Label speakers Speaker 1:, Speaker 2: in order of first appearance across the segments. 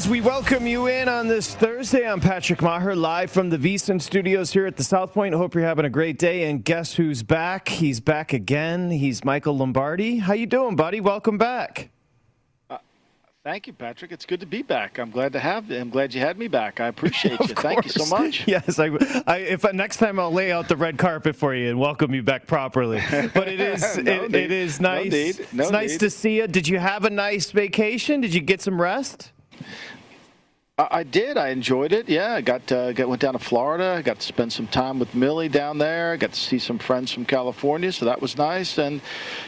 Speaker 1: As we welcome you in on this Thursday. I'm Patrick Maher, live from the VSiN studios here at the South Point. Hope you're having a great day. And guess who's back? He's back again. He's Michael Lombardi. How you doing, buddy? Welcome back.
Speaker 2: Uh, thank you, Patrick. It's good to be back. I'm glad to have. I'm glad you had me back. I appreciate you. Thank you so much.
Speaker 1: Yes, I, I, if next time I'll lay out the red carpet for you and welcome you back properly. But it is
Speaker 2: No
Speaker 1: it, it is
Speaker 2: No
Speaker 1: nice.
Speaker 2: need. No
Speaker 1: it's nice
Speaker 2: need.
Speaker 1: to see you. Did you have a nice vacation? Did you get some rest?
Speaker 2: I, I did. I enjoyed it. Yeah, I got, uh, got went down to Florida. I got to spend some time with Millie down there. I got to see some friends from California, so that was nice. And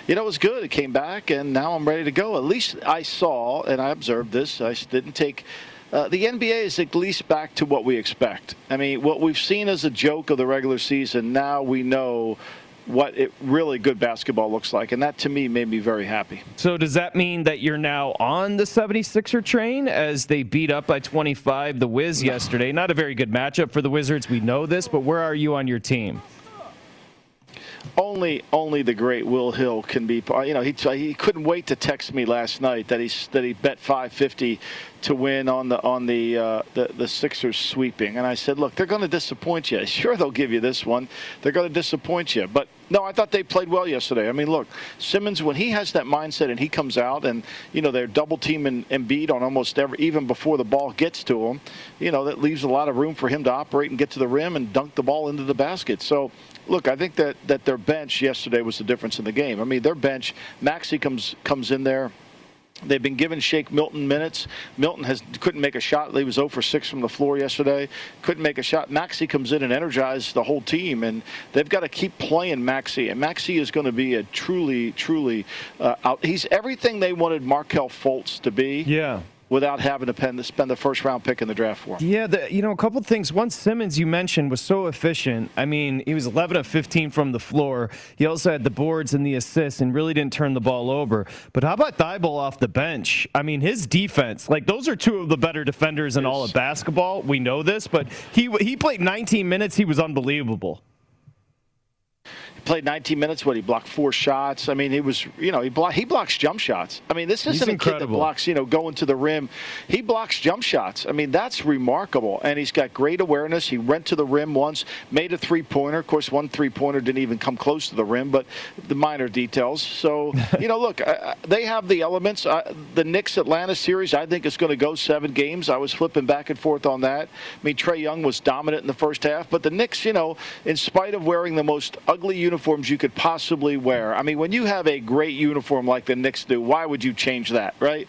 Speaker 2: you know, it was good. It came back, and now I'm ready to go. At least I saw and I observed this. I didn't take. Uh, the NBA is at least back to what we expect. I mean, what we've seen as a joke of the regular season, now we know what it really good basketball looks like, and that to me made me very happy.
Speaker 1: So does that mean that you're now on the 76er train as they beat up by 25 the Wiz yesterday? Not a very good matchup for the Wizards. We know this, but where are you on your team?
Speaker 2: Only only the great Will Hill can be. You know, he he couldn't wait to text me last night that he that he bet 550 to win on the on the uh, the, the Sixers sweeping, and I said, look, they're going to disappoint you. Sure, they'll give you this one. They're going to disappoint you, but. No, I thought they played well yesterday. I mean, look, Simmons when he has that mindset and he comes out and you know they're double teaming Embiid on almost every even before the ball gets to him, you know that leaves a lot of room for him to operate and get to the rim and dunk the ball into the basket. So Look, I think that, that their bench yesterday was the difference in the game. I mean, their bench, Maxey comes comes in there. They've been giving Shake Milton minutes. Milton has couldn't make a shot. He was 0 for 6 from the floor yesterday. Couldn't make a shot. Maxey comes in and energizes the whole team, and they've got to keep playing Maxey. And Maxey is going to be a truly, truly uh, out. He's everything they wanted Markelle Fultz to be.
Speaker 1: Yeah.
Speaker 2: Without having to pen, spend the first round pick in the draft for him.
Speaker 1: Yeah, the, you know, a couple things. One, Simmons, you mentioned, was so efficient. I mean, he was 11 of 15 from the floor. He also had the boards and the assists and really didn't turn the ball over. But how about Thybulle off the bench? I mean, his defense, like, those are two of the better defenders in all of basketball. We know this, but he, he played 19 minutes. He was unbelievable.
Speaker 2: Played 19 minutes. What he blocked four shots. I mean, he was you know he block, he blocks jump shots. I mean, this isn't a kid that blocks you know going to the rim. He blocks jump shots. I mean, that's remarkable. And he's got great awareness. He went to the rim once, made a three pointer. Of course, one three pointer didn't even come close to the rim, but the minor details. So you know, look, uh, they have the elements. Uh, the Knicks Atlanta series, I think, is going to go seven games. I was flipping back and forth on that. I mean, Trae Young was dominant in the first half, but the Knicks, you know, in spite of wearing the most ugly uniforms you could possibly wear. I mean, when you have a great uniform like the Knicks do, why would you change that, right?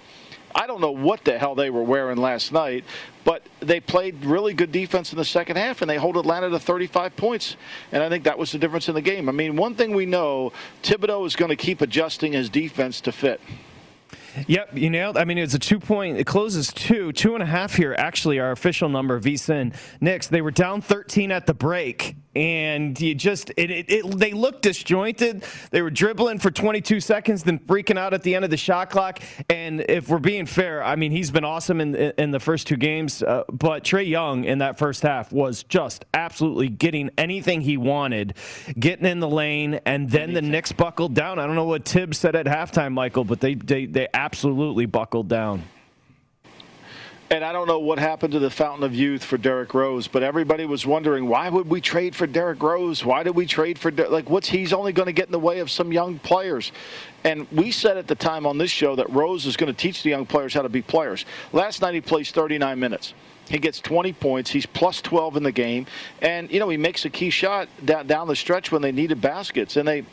Speaker 2: I don't know what the hell they were wearing last night, but they played really good defense in the second half and they hold Atlanta to 35 points. And I think that was the difference in the game. I mean, one thing we know Thibodeau is going to keep adjusting his defense to fit.
Speaker 1: Yep, you nailed. I mean, it's a two point. It closes two, two and a half here. Actually, our official number. VSIN Knicks. They were down 13 at the break, and you just it, it, it, they looked disjointed. They were dribbling for 22 seconds, then freaking out at the end of the shot clock. And if we're being fair, I mean he's been awesome in in the first two games, uh, but Trae Young in that first half was just absolutely getting anything he wanted, getting in the lane, and then the Knicks buckled down. I don't know what Thibs said at halftime, Michael, but they they they absolutely buckled down.
Speaker 2: And I don't know what happened to the fountain of youth for Derrick Rose, but everybody was wondering why would we trade for Derrick Rose? Why did we trade for Der- like what's he's only going to get in the way of some young players? And we said at the time on this show that Rose is going to teach the young players how to be players. Last night he plays 39 minutes. He gets 20 points. He's plus 12 in the game, and you know he makes a key shot down, down the stretch when they needed baskets, and they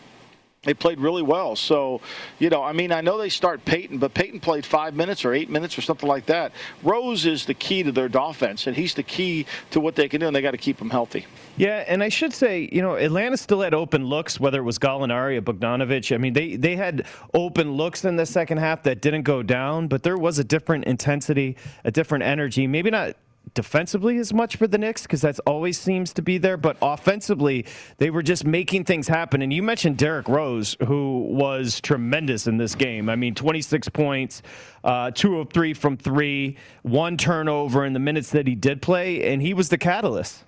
Speaker 2: they played really well. So, you know, I mean, I know they start Payton, but Payton played five minutes or eight minutes or something like that. Rose is the key to their offense, and he's the key to what they can do, and they got to keep him healthy.
Speaker 1: Yeah, and I should say, you know, Atlanta still had open looks, whether it was Gallinari or Bogdanovich. I mean, they, they had open looks in the second half that didn't go down, but there was a different intensity, a different energy. Maybe not defensively as much for the Knicks because that always seems to be there. But offensively, they were just making things happen. And you mentioned Derrick Rose, who was tremendous in this game. I mean, 26 points, uh, two of three from three, one turnover in the minutes that he did play, and he was the catalyst.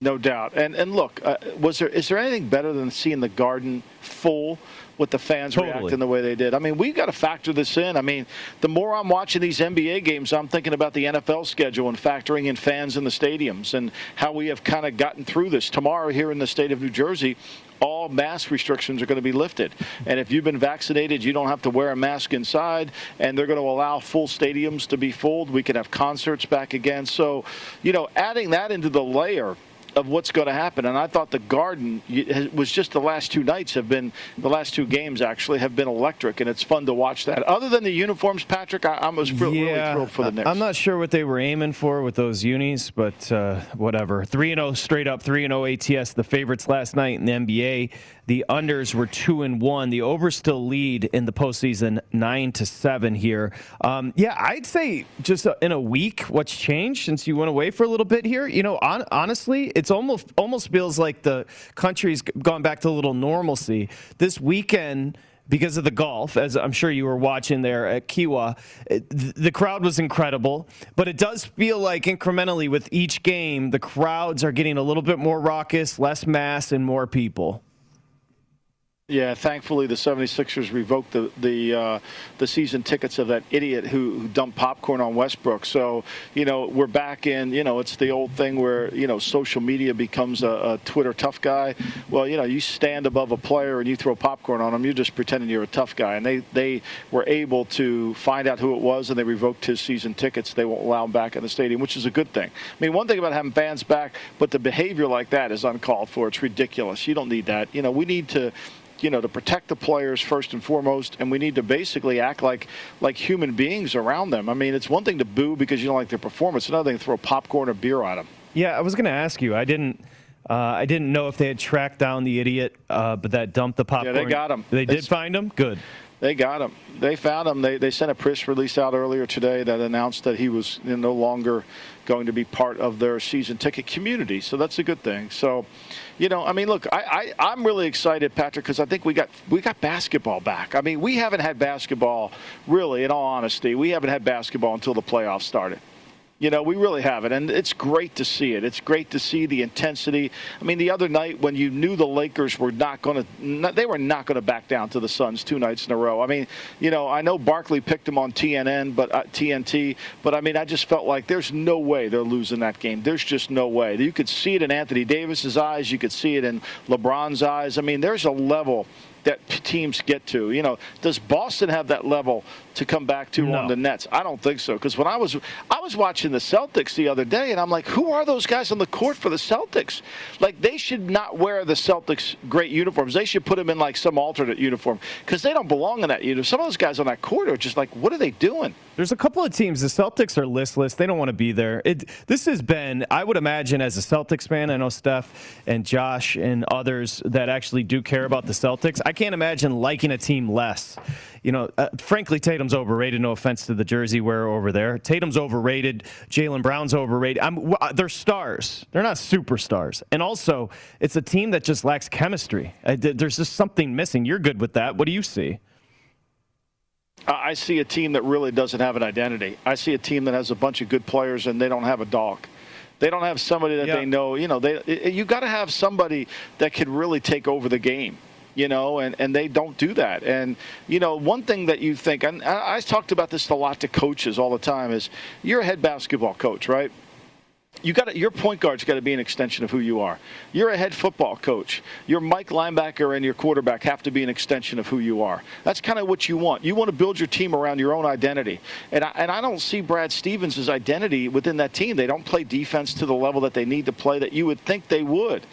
Speaker 2: No doubt. And and look, uh, was there is there anything better than seeing the Garden full? With the fans totally. reacting the way they did. I mean, we've got to factor this in. I mean, the more I'm watching these NBA games, I'm thinking about the NFL schedule and factoring in fans in the stadiums and how we have kind of gotten through this. Tomorrow, here in the state of New Jersey, all mask restrictions are going to be lifted. And if you've been vaccinated, you don't have to wear a mask inside, and they're going to allow full stadiums to be full. We can have concerts back again. So, you know, adding that into the layer of what's going to happen. And I thought the Garden was just the last two nights have been the last two games actually have been electric, and it's fun to watch that. Other than the uniforms, Patrick, I, I was really, yeah, really thrilled for the Knicks.
Speaker 1: I'm not sure what they were aiming for with those unis, but uh, whatever. Three and zero oh straight up, three and zero oh ATS, the favorites last night in the NBA. The unders were two and one. The overs still lead in the postseason nine to seven here. Um, yeah, I'd say just in a week, what's changed since you went away for a little bit here? You know, on, honestly, it's almost almost feels like the country's gone back to a little normalcy. This weekend because of the golf, as I'm sure you were watching there at Kiawah. The crowd was incredible, but it does feel like incrementally with each game, the crowds are getting a little bit more raucous, less mass, and more people.
Speaker 2: Yeah, thankfully the 76ers revoked the the uh, the season tickets of that idiot who, who, dumped popcorn on Westbrook. So you know we're back in. You know it's the old thing where you know social media becomes a, a, Twitter tough guy. Well, you know you stand above a player and you throw popcorn on him. You're just pretending you're a tough guy. And they they were able to find out who it was and they revoked his season tickets. They won't allow him back in the stadium, which is a good thing. I mean, one thing about having fans back, but the behavior like that is uncalled for. It's ridiculous. You don't need that. You know we need to you know to protect the players first and foremost, and we need to basically act like like human beings around them. I mean, it's one thing to boo because you don't like their performance; another thing to throw popcorn or beer at them.
Speaker 1: Yeah, I was going to ask you. I didn't. Uh, I didn't know if they had tracked down the idiot, uh, but that dumped the popcorn.
Speaker 2: Yeah, they got him.
Speaker 1: They did find him. Good.
Speaker 2: They got him. They found him. They, they sent a press release out earlier today that announced that he was no longer going to be part of their season ticket community. So that's a good thing. So, you know, I mean, look, I, I am really excited, Patrick, because I think we got we got basketball back. I mean, we haven't had basketball really, in all honesty, we haven't had basketball until the playoffs started. You know, we really have it, and it's great to see it. It's great to see the intensity. I mean, the other night when you knew the Lakers were not going to, they were not going to back down to the Suns two nights in a row. I mean, you know, I know Barkley picked them on TNN, but uh, TNT, but I mean, I just felt like there's no way they're losing that game. There's just no way. You could see it in Anthony Davis's eyes. You could see it in LeBron's eyes. I mean, there's a level that teams get to. You know, does Boston have that level to come back to no. on the Nets? I don't think so. Because when I was I was watching the Celtics the other day, and I'm like, who are those guys on the court for the Celtics? Like they should not wear the Celtics great uniforms. They should put them in like some alternate uniform because they don't belong in that uniform. Some of those guys on that court are just like, what are they doing?
Speaker 1: There's a couple of teams. The Celtics are listless. They don't want to be there. It, this has been, I would imagine, as a Celtics fan, I know Steph and Josh and others that actually do care about the Celtics. I can't imagine liking a team less. You know, uh, frankly, Tatum's overrated. No offense to the jersey wearer over there. Tatum's overrated. Jaylen Brown's overrated. I'm, uh, they're stars. They're not superstars. And also, it's a team that just lacks chemistry. Uh, there's just something missing. You're good with that. What do you see?
Speaker 2: I see a team that really doesn't have an identity. I see a team that has a bunch of good players and they don't have a dog. They don't have somebody that they know. You know, they you got to have somebody that can really take over the game. You know, and, and they don't do that. And, you know, one thing that you think, and I, I talked about this a lot to coaches all the time, is you're a head basketball coach, right? you got your point guard's got to be an extension of who you are. You're a head football coach. Your Mike linebacker and your quarterback have to be an extension of who you are. That's kind of what you want. You want to build your team around your own identity. And I, and I don't see Brad Stevens' identity within that team. They don't play defense to the level that they need to play that you would think they would.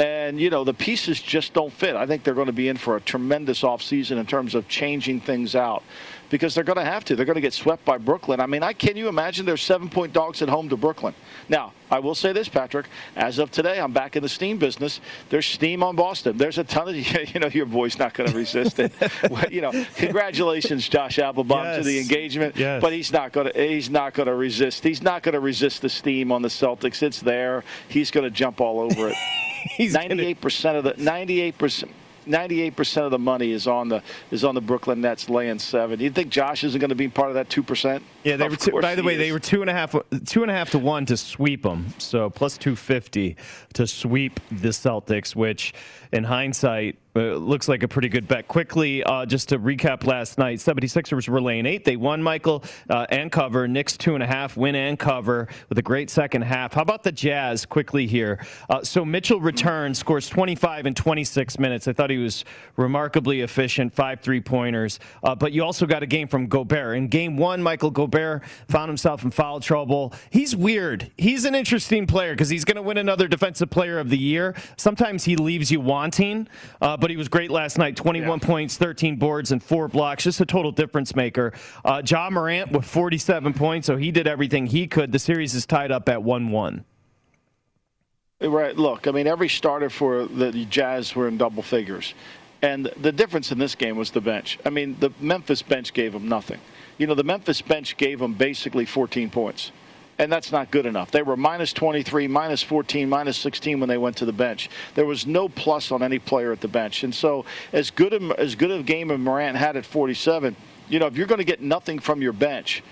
Speaker 2: And, you know, the pieces just don't fit. I think they're going to be in for a tremendous offseason in terms of changing things out because they're going to have to. They're going to get swept by Brooklyn. I mean, I can you imagine they're seven point dogs at home to Brooklyn. Now, I will say this, Patrick. As of today, I'm back in the steam business. There's steam on Boston. There's a ton of you know your voice not going to resist it. you know, congratulations, Josh Appelbaum, yes. to the engagement.
Speaker 1: Yes.
Speaker 2: But he's not going to he's not going to resist. He's not going to resist the steam on the Celtics. It's there. He's going to jump all over it. 98% of the 98% 98% of the money is on the is on the Brooklyn Nets laying seven. Do you think Josh isn't going to be part of that two percent?
Speaker 1: Yeah, they of were. Two, by the way, is. they were two and a half two and a half to one to sweep them. So plus two fifty to sweep the Celtics, which in hindsight uh, looks like a pretty good bet. Quickly, uh, just to recap last night, 76ers were laying eight. They won, Michael, uh, and cover. Knicks two and a half, win and cover with a great second half. How about the Jazz quickly here? Uh, so Mitchell returns, scores 25 in 26 minutes. I thought he was remarkably efficient, five three pointers. Uh, but you also got a game from Gobert. In game one, Michael Gobert found himself in foul trouble. He's weird. He's an interesting player because he's going to win another Defensive Player of the Year. Sometimes he leaves you wanting. Uh, but he was great last night 21 yeah. points, 13 boards, and four blocks. Just a total difference maker. Uh, Ja Morant with 47 points, so he did everything he could. The series is tied up at 1 1.
Speaker 2: Right. Look, I mean, every starter for the Jazz were in double figures. And the difference in this game was the bench. I mean, the Memphis bench gave them nothing. You know, the Memphis bench gave them basically 14 points and that's not good enough. They were minus 23, minus 14, minus 16 when they went to the bench. There was no plus on any player at the bench, and so as good a, as good a game as Morant had at 47, you know, if you're going to get nothing from your bench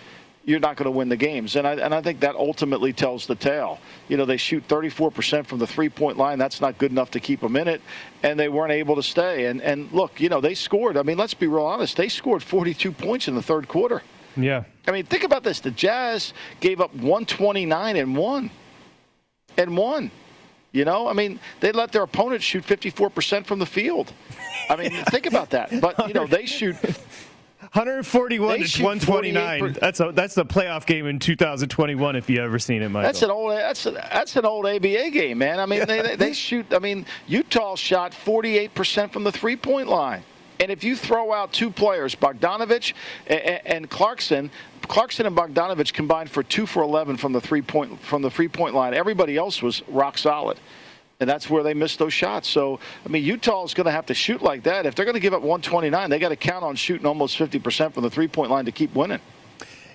Speaker 2: you're not going to win the games. And I, and I think that ultimately tells the tale. You know, they shoot 34% from the three point line. That's not good enough to keep them in it. And they weren't able to stay. And, and look, you know, they scored. I mean, let's be real honest. They scored 42 points in the third quarter.
Speaker 1: Yeah.
Speaker 2: I mean, think about this. The Jazz gave up 129 and won. And won. You know, I mean, they let their opponents shoot 54% from the field. I mean, think about that. But, you know, they shoot
Speaker 1: 141 to 129. That's a that's a playoff game in 2021 if you ever seen it, Michael.
Speaker 2: That's an old that's a, that's an old ABA game, man. I mean, they, they, they shoot. I mean, Utah shot 48 percent from the three point line. And if you throw out two players, Bogdanovich and Clarkson, Clarkson and Bogdanovich combined for two for 11 from the three point from the three point line. Everybody else was rock solid. And that's where they missed those shots. So, I mean, Utah is going to have to shoot like that. If they're going to give up 129, they got to count on shooting almost 50% from the three point line to keep winning.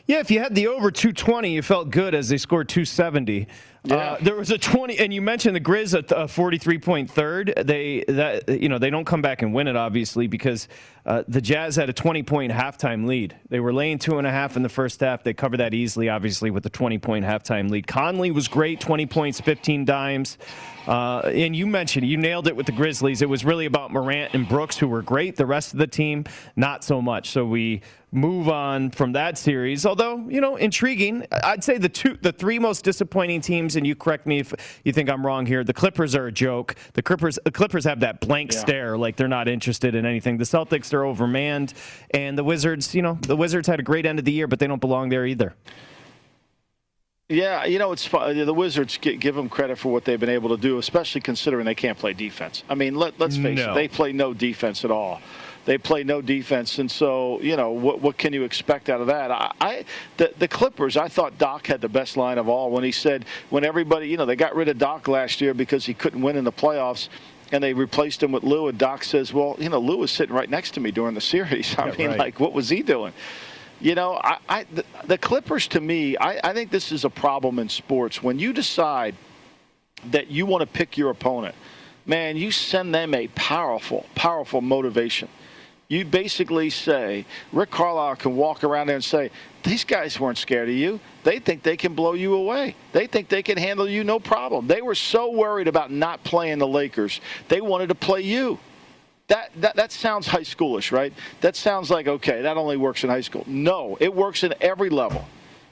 Speaker 1: Yeah, if you had the over 220, you felt good as they scored 270. Yeah. Uh, there was a 20, and you mentioned the Grizz at a 43 point third. They that you know they don't come back and win it obviously because uh, the Jazz had a 20 point halftime lead. They were laying two and a half in the first half. They covered that easily, obviously, with the 20 point halftime lead. Conley was great, 20 points, 15 dimes. Uh, and you mentioned you nailed it with the Grizzlies. It was really about Morant and Brooks, who were great. The rest of the team, not so much. So we move on from that series. Although you know, intriguing. I'd say the two, the three most disappointing teams, and you correct me if you think I'm wrong here. The Clippers are a joke. The Clippers, the Clippers have that blank yeah. stare, like they're not interested in anything. The Celtics are overmanned, and the Wizards. You know, the Wizards had a great end of the year, but they don't belong there either.
Speaker 2: Yeah, you know, it's fun. the Wizards give them credit for what they've been able to do, especially considering they can't play defense. I mean, let, us face no. it, they play no defense at all. They play no defense, and so you know what, what can you expect out of that? I, I the, the Clippers, I thought Doc had the best line of all when he said when everybody, you know, they got rid of Doc last year because he couldn't win in the playoffs and they replaced him with Lue. And Doc says, "Well, you know, Lue was sitting right next to me during the series. I yeah, mean, right. like, what was he doing?" You know, I, I the, the, Clippers to me, I, I think this is a problem in sports. When you decide that you want to pick your opponent, man, you send them a powerful, powerful motivation. You basically say, Rick Carlisle can walk around there and say, these guys weren't scared of you. They think they can blow you away. They think they can handle you no problem. They were so worried about not playing the Lakers, they wanted to play you. That, that, that sounds high schoolish, right? That sounds like, okay, that only works in high school. No, it works in every level.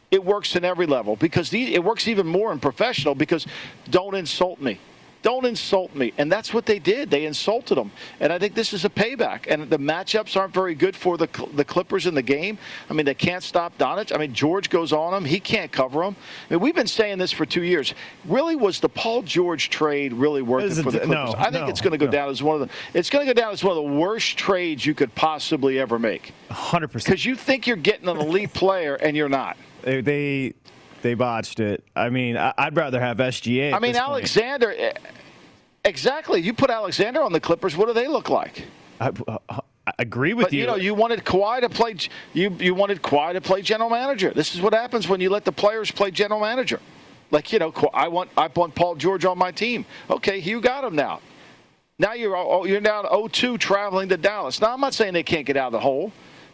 Speaker 2: It works in every level because the, it works even more in professional because don't insult me. Don't insult me. And that's what they did. They insulted them. And I think this is a payback. And the matchups aren't very good for the, the Clippers in the game. I mean, they can't stop Doncic. I mean, George goes on them. He can't cover them. I mean, we've been saying this for two years. Really, was the Paul George trade really worth it for the Clippers? No, I think no, it's going to go no. down as one of the it's going to go down as one of the worst trades you could possibly ever make.
Speaker 1: 100%.
Speaker 2: Because you think you're getting an elite player and you're not.
Speaker 1: They, they they botched it. I mean, I'd rather have SGA.
Speaker 2: I mean, Alexander. Point. Eh, exactly. You put Alexander on the Clippers. What do they look like?
Speaker 1: I, uh, I agree with
Speaker 2: but,
Speaker 1: you.
Speaker 2: You know, you wanted Kawhi to play. You you wanted Kawhi to play general manager. This is what happens when you let the players play general manager. Like you know, I want I want Paul George on my team. Okay, you got him now. Now you're you're down 0-2 traveling to Dallas. Now I'm not saying they can't get out of the hole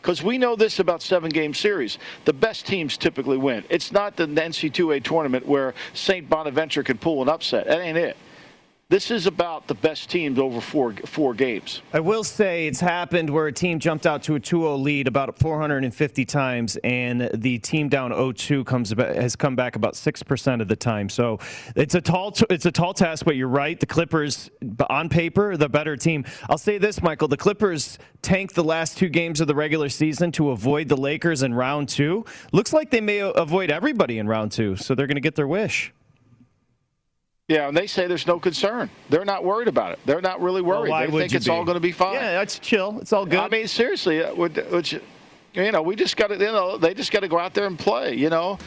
Speaker 2: because we know this about seven game series. The best teams typically win. It's not the NC2A tournament where St. Bonaventure can pull an upset. That ain't it. This is about the best teams over four four games.
Speaker 1: I will say it's happened where a team jumped out to a 2-0 lead about 450 times, and the team down 0-2 comes about, has come back about six percent of the time. So it's a tall it's a tall task, but you're right. The Clippers, on paper, the better team. I'll say this, Michael: the Clippers tanked the last two games of the regular season to avoid the Lakers in round two. Looks like they may avoid everybody in round two, so they're going to get their wish.
Speaker 2: Yeah, and they say there's no concern. They're not worried about it. They're not really worried.
Speaker 1: Well,
Speaker 2: they think it's
Speaker 1: be?
Speaker 2: all going to be fine.
Speaker 1: Yeah, that's chill. It's all good. I
Speaker 2: mean, seriously, uh, which, you know, we just got to, you know, they just got to go out there and play. You know,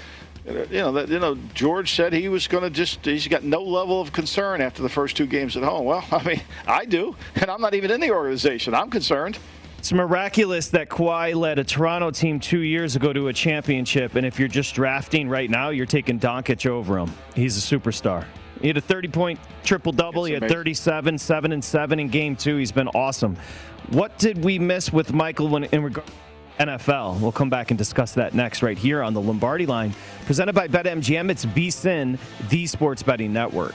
Speaker 2: you know, you know, George said he was going to just, he's got no level of concern after the first two games at home. Well, I mean, I do, and I'm not even in the organization. I'm concerned.
Speaker 1: It's miraculous that Kawhi led a Toronto team two years ago to a championship, and if you're just drafting right now, you're taking Doncic over him. He's a superstar. He had a 30 point triple double. He had 37, 7 and 7 in game two. He's been awesome. What did we miss with Michael when in regard NFL? We'll come back and discuss that next, right here on the Lombardi line. Presented by BetMGM, it's VSIN, the sports betting network.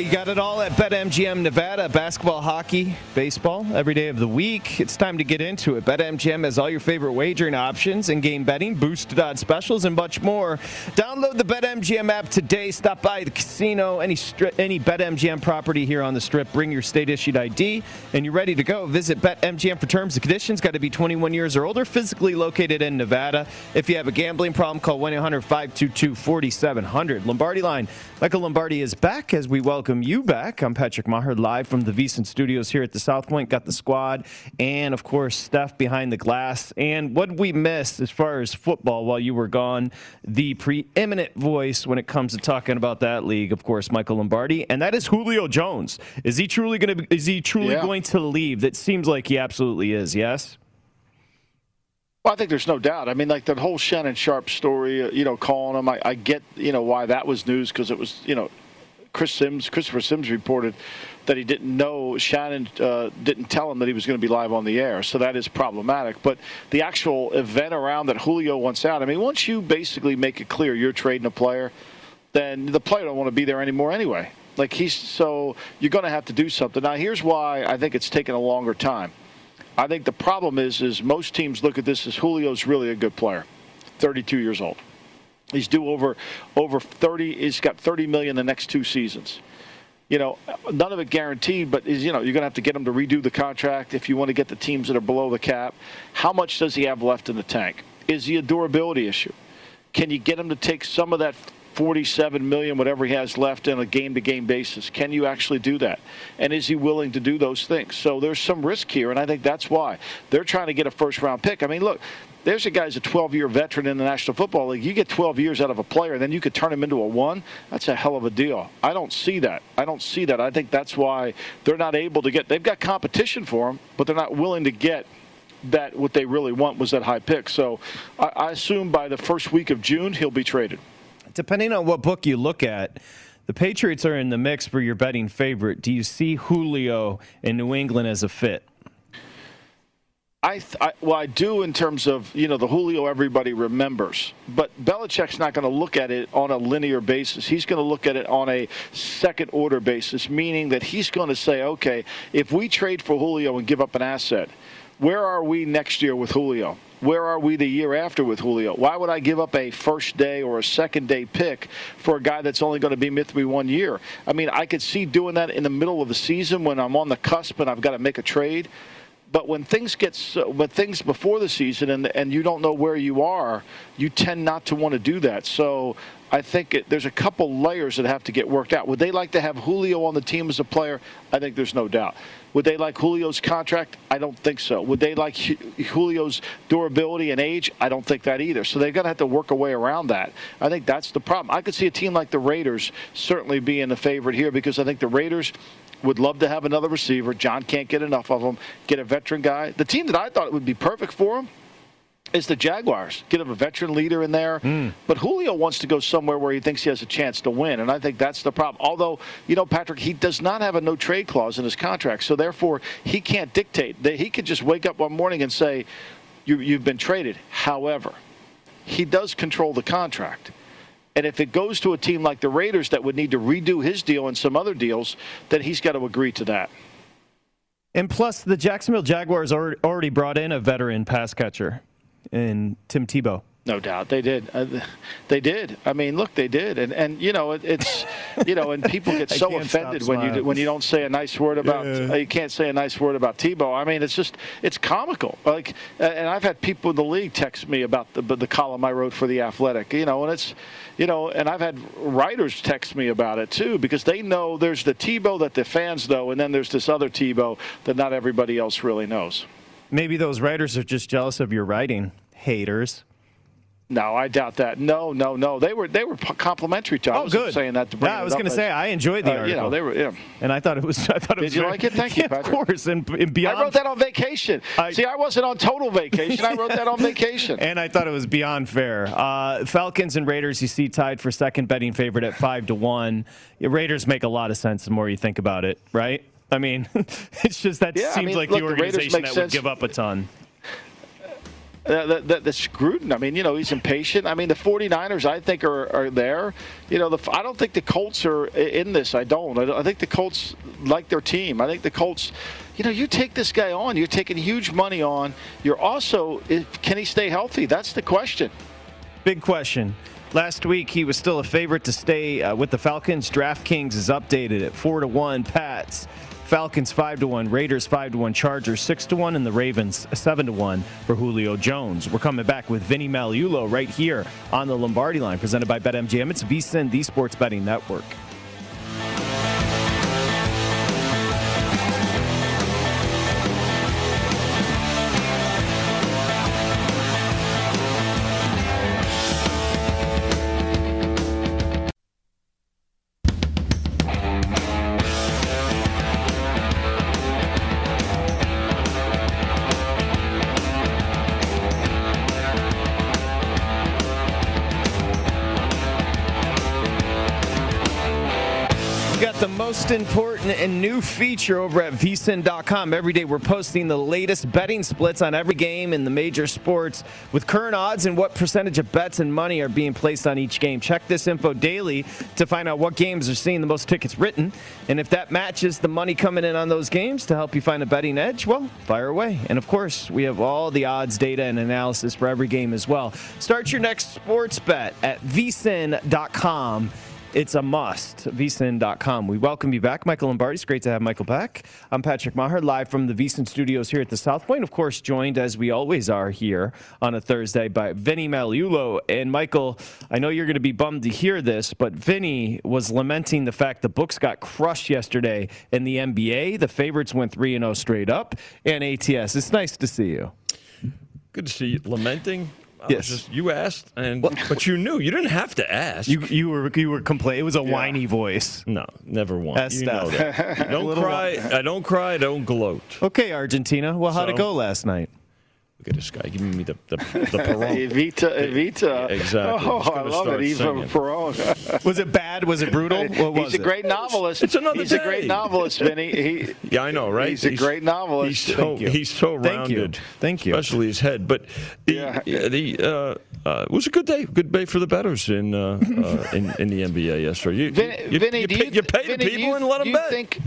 Speaker 1: You got it all at BetMGM Nevada. Basketball, hockey, baseball, every day of the week. It's time to get into it. BetMGM has all your favorite wagering options, in-game betting, boosted odds specials, and much more. Download the BetMGM app today. Stop by the casino, any stri- any BetMGM property here on the Strip. Bring your state-issued ID, and you're ready to go. Visit BetMGM for terms and conditions. Got to be 21 years or older. Physically located in Nevada. If you have a gambling problem, call 1-800-522-4700. Lombardi line. Michael Lombardi is back as we welcome you back. I'm Patrick Maher, live from the VSiN Studios here at the South Point. Got the squad, and of course Steph behind the glass. And what we missed as far as football while you were gone, the preeminent voice when it comes to talking about that league, of course, Michael Lombardi, and that is Julio Jones. Is he truly going to? Is he truly
Speaker 2: Yeah.
Speaker 1: going to leave? That seems like he absolutely is. Yes.
Speaker 2: Well, I think there's no doubt. I mean, like the whole Shannon Sharpe story, uh, you know, calling him. I, I get, you know, why that was news because it was, you know, Chris Simms, Christopher Simms reported that he didn't know Shannon uh, didn't tell him that he was going to be live on the air. So that is problematic. But the actual event around that Julio wants out. I mean, once you basically make it clear you're trading a player, then the player don't want to be there anymore anyway. Like he's so you're going to have to do something. Now, here's why I think it's taken a longer time. I think the problem is is most teams look at this as Julio's really a good player, 32 years old. He's due over over 30. He's got 30 million the next two seasons. You know, none of it guaranteed, but is you know you're going to have to get him to redo the contract if you want to get the teams that are below the cap. How much does he have left in the tank? Is he a durability issue? Can you get him to take some of that 47 million, whatever he has left, on a game-to-game basis? Can you actually do that? And is he willing to do those things? So there's some risk here, and I think that's why they're trying to get a first-round pick. I mean, look, there's a guy who's a 12-year veteran in the National Football League. You get 12 years out of a player, then you could turn him into a one. That's a hell of a deal. I don't see that. I don't see that. I think that's why they're not able to get. They've got competition for him, but they're not willing to get that what they really want was that high pick. So I, I assume by the first week of June he'll be traded.
Speaker 1: Depending on what book you look at, the Patriots are in the mix for your betting favorite. Do you see Julio in New England as a fit?
Speaker 2: I, I well, I do in terms of you know the Julio everybody remembers, but Belichick's not going to look at it on a linear basis. He's going to look at it on a second order basis, meaning that he's going to say, okay, if we trade for Julio and give up an asset, Where are we next year with Julio? Where are we the year after with Julio? Why would I give up a first day or a second day pick for a guy that's only going to be with me one year? I mean, I could see doing that in the middle of the season when I'm on the cusp and I've got to make a trade. But when things get so, when things before the season and and you don't know where you are, you tend not to want to do that. So I think it, there's a couple layers that have to get worked out. Would they like to have Julio on the team as a player? I think there's no doubt. Would they like Julio's contract? I don't think so. Would they like Julio's durability and age? I don't think that either. So they're going to have to work a way around that. I think that's the problem. I could see a team like the Raiders certainly being the favorite here because I think the Raiders would love to have another receiver. Jon can't get enough of them. Get a veteran guy. The team that I thought would be perfect for him is the Jaguars. Get him a veteran leader in there. Mm. But Julio wants to go somewhere where he thinks he has a chance to win, and I think that's the problem. Although, you know, Patrick, he does not have a no trade clause in his contract, so therefore he can't dictate. That he could just wake up one morning and say, you, "You've been traded." However, he does control the contract. And if it goes to a team like the Raiders that would need to redo his deal and some other deals, then he's got to agree to that.
Speaker 1: And plus, the Jacksonville Jaguars already brought in a veteran pass catcher in Tim Tebow.
Speaker 2: No doubt they did. Uh, they did. I mean, look, they did, and and you know it, it's you know, and people get so offended when you when you don't say a nice word about yeah. uh, you can't say a nice word about Tebow. I mean, it's just it's comical. Like, and I've had people in the league text me about the the column I wrote for the Athletic. You know, and it's you know, and I've had writers text me about it too because they know there's the Tebow that the fans know, and then there's this other Tebow that not everybody else really knows.
Speaker 1: Maybe those writers are just jealous of your writing haters.
Speaker 2: No, I doubt that. No, no, no. They were they were complimentary to.
Speaker 1: Oh, good.
Speaker 2: Saying that to bring.
Speaker 1: Yeah, I was going to say I enjoyed the uh, article.
Speaker 2: You know, they were. Yeah.
Speaker 1: And I thought it was. I thought it
Speaker 2: Did
Speaker 1: was.
Speaker 2: you
Speaker 1: very,
Speaker 2: like it? Thank you, Patrick.
Speaker 1: Of course, and, and, beyond.
Speaker 2: I wrote that on vacation. I, See, I wasn't on total vacation. I wrote that on vacation.
Speaker 1: And I thought it was beyond fair. Uh, Falcons and Raiders, you see, tied for second betting favorite at five to one. Raiders make a lot of sense the more you think about it, right? I mean, it's just that
Speaker 2: yeah,
Speaker 1: seems
Speaker 2: I mean,
Speaker 1: like
Speaker 2: look,
Speaker 1: the organization
Speaker 2: the
Speaker 1: that
Speaker 2: sense.
Speaker 1: would give up a ton.
Speaker 2: Uh, the, the, the, Gruden, I mean, you know, he's impatient. I mean, the 49ers, I think, are, are there. You know, the, I don't think the Colts are in this. I don't. I, I think the Colts like their team. I think the Colts, you know, you take this guy on, you're taking huge money on. You're also, can he stay healthy? That's the question.
Speaker 1: Big question. Last week, he was still a favorite to stay uh, with the Falcons. DraftKings is updated at 4 to 1. Pats. Falcons 5 to 1, Raiders 5 to 1, Chargers 6 to 1, and the Ravens 7 to 1 for Julio Jones. We're coming back with Vinny Magliulo right here on the Lombardi line, presented by BetMGM. It's VSIN, the Sports Betting Network. Important and new feature over at vsin.com. Every day we're posting the latest betting splits on every game in the major sports with current odds and what percentage of bets and money are being placed on each game. Check this info daily to find out what games are seeing the most tickets written. And if that matches the money coming in on those games to help you find a betting edge, well, fire away. And of course, we have all the odds, data, and analysis for every game as well. Start your next sports bet at vsin.com it's a must. VSIN.com. We welcome you back, Michael Lombardi. It's great to have Michael back. I'm Patrick Maher, live from the VSIN studios here at the South Point. Of course, joined as we always are here on a Thursday by Vinny Magliulo. And Michael, I know you're going to be bummed to hear this, but Vinny was lamenting the fact the books got crushed yesterday in the NBA. The favorites went 3 0 straight up, and ATS. It's nice to see you.
Speaker 3: Good to see you. Lamenting?
Speaker 1: Yes.
Speaker 3: Just, you asked, and but you knew. You didn't have to ask.
Speaker 1: You you were you were complaining. It was a yeah. whiny voice.
Speaker 3: No, never one. you know that. don't cry. I don't cry. I don't gloat.
Speaker 1: Okay, Argentina. Well, how'd so, it go last night?
Speaker 3: Look at this guy giving me the the, the Perón.
Speaker 2: Evita, Evita.
Speaker 3: Exactly.
Speaker 2: Oh, I love it. Eva Perón.
Speaker 1: was it bad? Was it brutal? What
Speaker 2: was
Speaker 1: he's
Speaker 2: a great novelist.
Speaker 3: It's another
Speaker 2: He's
Speaker 3: day.
Speaker 2: a great novelist, Vinny. He,
Speaker 3: yeah, I know, right?
Speaker 2: He's, he's a great novelist.
Speaker 3: He's so, he's so rounded.
Speaker 1: Thank you.
Speaker 3: Especially his head. But the, yeah. the uh, uh, it was a good day. Good day for the bettors in uh, uh in, in the NBA yesterday. You,
Speaker 2: Vin,
Speaker 3: you,
Speaker 2: Vinny,
Speaker 3: you,
Speaker 2: do
Speaker 3: pay,
Speaker 2: you,
Speaker 3: you pay
Speaker 2: Vinny,
Speaker 3: the people
Speaker 2: you,
Speaker 3: and let them bet.
Speaker 2: Think,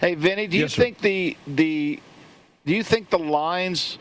Speaker 2: hey, Vinny, do you
Speaker 3: yes,
Speaker 2: think the the do you think the lines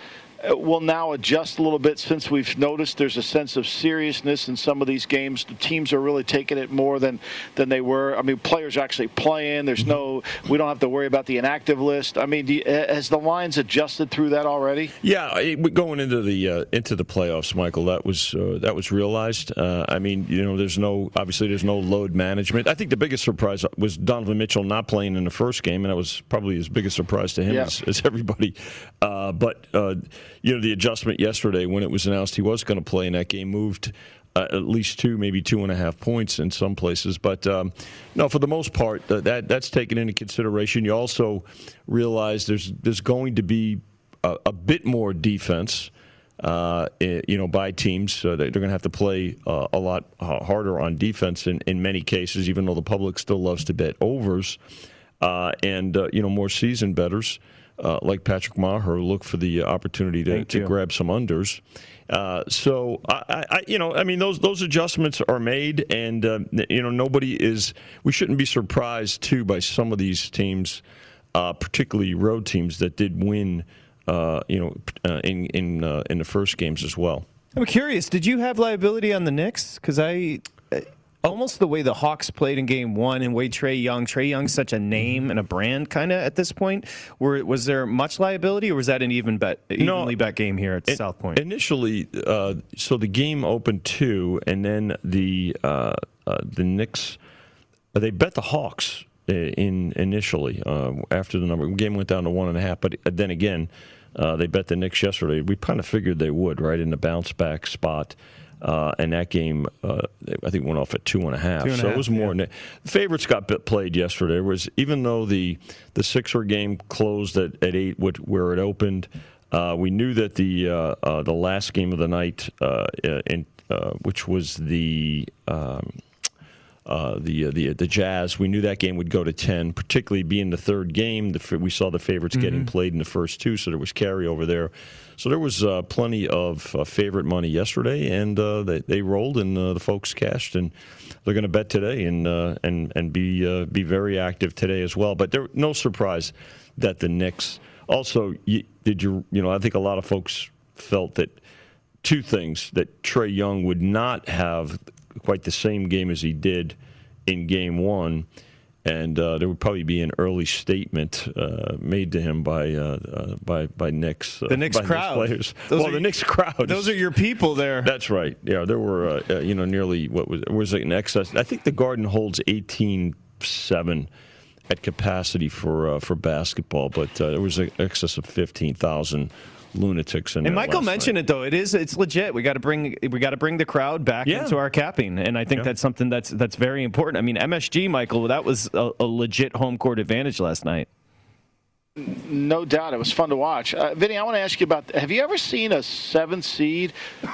Speaker 2: will now adjust a little bit since we've noticed there's a sense of seriousness in some of these games. The teams are really taking it more than than they were. I mean, players are actually playing. There's no, we don't have to worry about the inactive list. I mean, you, has the lines adjusted through that already?
Speaker 3: Yeah, going into the uh, into the playoffs, Michael, that was uh, that was realized. Uh, I mean, you know, there's no obviously there's no load management. I think the biggest surprise was Donovan Mitchell not playing in the first game, and that was probably his biggest surprise to him yeah. as, as, everybody. Uh, but uh, you know, the adjustment yesterday when it was announced he was going to play in that game moved uh, at least two, maybe two and a half points in some places. But um, no, for the most part, uh, that that's taken into consideration. You also realize there's there's going to be a, a bit more defense. Uh, you know, by teams, they're going to have to play uh, a lot uh, harder on defense in, in many cases, even though the public still loves to bet overs uh, and you know more seasoned bettors uh, like Patrick Maher look for the opportunity to, to grab some unders. Uh, so I, I, you know, I mean, those those adjustments are made, and uh, you know, nobody is. We shouldn't be surprised too by some of these teams, uh, particularly road teams that did win. Uh, you know, uh, in in in the first games as well.
Speaker 1: I'm curious. Did you have liability on the Knicks? Because I almost the way the Hawks played in Game One and way Trae Young. Trae Young's such a name and a brand, kind of at this point. Were was there much liability, or was that an even bet, evenly no, bet game here at it, South Point?
Speaker 3: Initially, uh, so the game opened two, and then the uh, uh, the Knicks uh, they bet the Hawks uh, in initially uh, after the number the game went down to one and a half, but then again. they bet the Knicks yesterday. We kind of figured they would, right, in the bounce back spot. Uh, and that game, uh, I think, went off at two and a half.
Speaker 1: And
Speaker 3: so
Speaker 1: a
Speaker 3: half, it was more.
Speaker 1: Yeah.
Speaker 3: The favorites got played yesterday. It was even though the the Sixer game closed at, at eight, which, where it opened. Uh, we knew that the uh, uh, the last game of the night, uh, in, which was the um, uh, the uh, the the Jazz. We knew that game would go to ten, particularly being the third game. The, we saw the favorites mm-hmm. getting played in the first two, so there was carryover there. So there was uh, plenty of uh, favorite money yesterday, and uh, they, they rolled, and uh, the folks cashed, and they're going to bet today and uh, and and be uh, be very active today as well. But there no surprise that the Knicks. Also, you, did you you know I think a lot of folks felt that two things that Trae Young would not have quite the same game as he did in Game One and uh, there would probably be an early statement uh, made to him by uh, uh by by Knicks
Speaker 1: uh, the Knicks crowd
Speaker 3: players. Those well, the Knicks crowd.
Speaker 1: Those are your people there.
Speaker 3: That's right. Yeah, there were uh, you know nearly what was was it an excess? I think the Garden holds eighteen seven at capacity for for basketball, but there was an excess of fifteen thousand lunatics in
Speaker 1: and Michael mentioned
Speaker 3: night.
Speaker 1: it though. It is it's legit. We got to bring we got to bring the crowd back yeah. into our capping, and I think yeah. that's something that's that's very important. I mean, MSG, Michael, that was a, a legit home court advantage last night.
Speaker 2: No doubt, it was fun to watch. Uh, Vinny, I want to ask you about: Have you ever seen a seven seed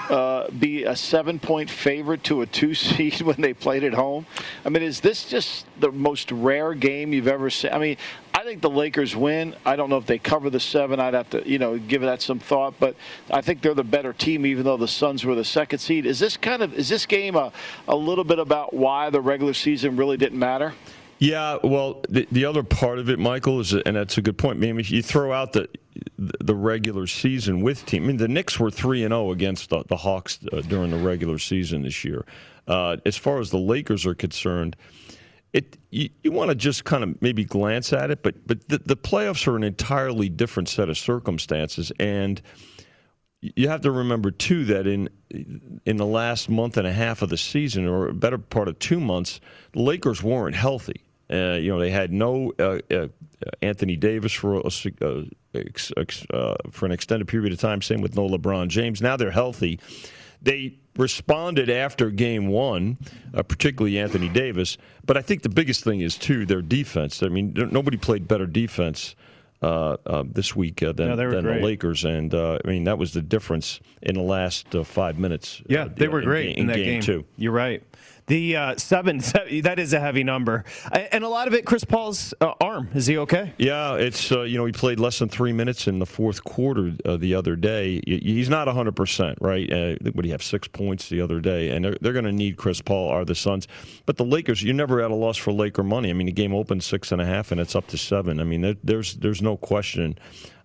Speaker 2: uh, be a seven-point favorite to a two seed when they played at home? I mean, is this just the most rare game you've ever seen? I mean, I think the Lakers win. I don't know if they cover the seven. I'd have to, you know, give that some thought. But I think they're the better team, even though the Suns were the second seed. Is this kind of is this game a, a little bit about why the regular season really didn't matter?
Speaker 3: Yeah, well, the, the other part of it, Michael, is, and that's a good point. I mean, if you throw out the the regular season with team, I mean, the Knicks were three and zero oh against the, the Hawks uh, during the regular season this year. Uh, as far as the Lakers are concerned, it you, you want to just kind of maybe glance at it, but but the, the playoffs are an entirely different set of circumstances, and you have to remember too that in in the last month and a half of the season, or a better part of two months, the Lakers weren't healthy. Uh, you know, they had no uh, uh, Anthony Davis for a, uh, uh, for an extended period of time. Same with no LeBron James. Now they're healthy. They responded after game one, uh, particularly Anthony Davis. But I think the biggest thing is too their defense. I mean, nobody played better defense. Uh, uh, this week uh, than,
Speaker 1: no,
Speaker 3: than the Lakers, and I mean that was the difference in the last five minutes.
Speaker 1: Yeah, they were
Speaker 3: in,
Speaker 1: great
Speaker 3: in, in
Speaker 1: that
Speaker 3: game,
Speaker 1: game
Speaker 3: two.
Speaker 1: You're right. The uh, seven, that is a heavy number. And a lot of it, Chris Paul's uh, arm. Is he okay?
Speaker 3: Yeah, it's, uh, you know, he played less than three minutes in the fourth quarter uh, the other day. He's not 100%, right? Uh, what do you have, six points the other day? And they're, they're going to need Chris Paul, are the Suns. But the Lakers, you're never at a loss for Laker money. I mean, the game opened six and a half, and it's up to seven. I mean, there, there's, there's no question.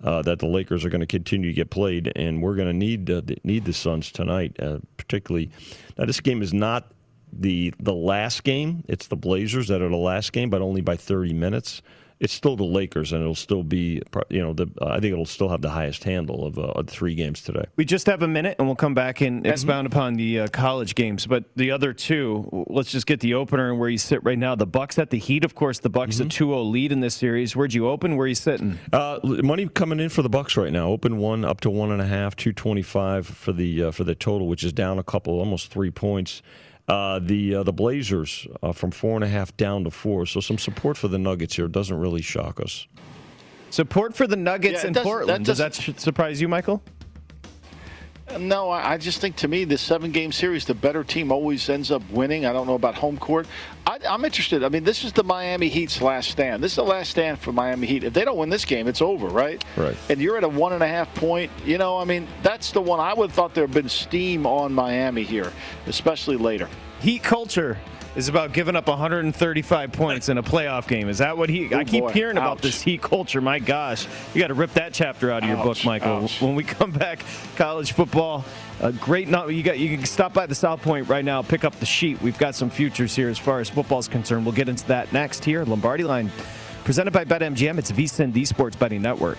Speaker 3: Uh, that the Lakers are going to continue to get played, and we're going to need uh, need the Suns tonight, particularly. Now, this game is not the the last game. It's the Blazers that are the last game, but only by 30 minutes. It's still the Lakers, and it'll still be, you know, the I think it'll still have the highest handle of uh, three games today.
Speaker 1: We just have a minute, and we'll come back and expound upon the uh, college games. But the other two, let's just get the opener and where you sit right now. The Bucks at the Heat, of course. The Bucks mm-hmm. a 2-0 lead in this series. Where'd you open? Where are you sitting?
Speaker 3: Uh, money coming in for the Bucks right now. Open one up to one and a half, two twenty five for the uh, for the total, which is down a couple, almost three points. Uh, the uh, the Blazers uh, from four and a half down to four. So some support for the Nuggets here doesn't really shock us.
Speaker 1: Support for the Nuggets yeah, in does, Portland. That does that surprise you, Michael?
Speaker 2: No, I just think to me, the seven game series, the better team always ends up winning. I don't know about home court. I, am interested. I mean, this is the Miami Heat's last stand. This is the last stand for Miami Heat. If they don't win this game, it's over, right?
Speaker 3: Right.
Speaker 2: And you're at a one and a half point. You know, I mean, that's the one I would have thought there had been steam on Miami here, especially later.
Speaker 1: Heat culture is about giving up 135 points in a playoff game. Is that what he? I oh, keep
Speaker 2: boy.
Speaker 1: hearing
Speaker 2: Ouch.
Speaker 1: about this Heat culture. My gosh, you got to rip that chapter out of your book, Michael.
Speaker 2: Ouch.
Speaker 1: When we come back, college football. A great not you got you can stop by the South Point right now, pick up the sheet. We've got some futures here as far as football is concerned. We'll get into that next here. Lombardi line presented by BetMGM. It's VSIN, the Sports Betting Network.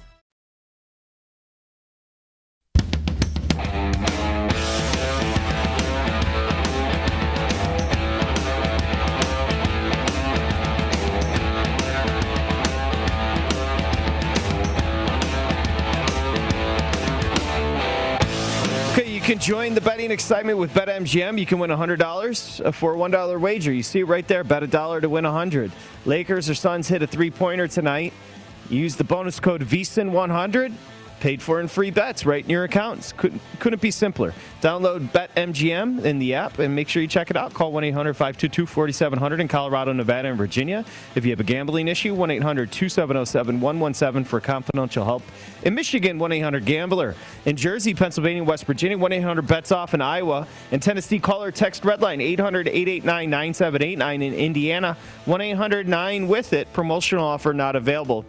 Speaker 1: Can join the betting excitement with BetMGM. You can win $100 uh, for a $1 wager. You see it right there. Bet a dollar to win 100 Lakers or Suns hit a three pointer tonight. Use the bonus code VSIN100 paid for in free bets right in your accounts. Couldn't, couldn't be simpler. Download BetMGM in the app and make sure you check it out. Call 1 800 522 4700 in Colorado, Nevada, and Virginia. If you have a gambling issue, 1 800 2707 117 for confidential help. In Michigan, 1 800 Gambler. In Jersey, Pennsylvania, West Virginia, 1 800 Bets Off in Iowa. In Tennessee, call or text Redline 800 889 9789. In Indiana, 1 800 9 with it. Promotional offer not available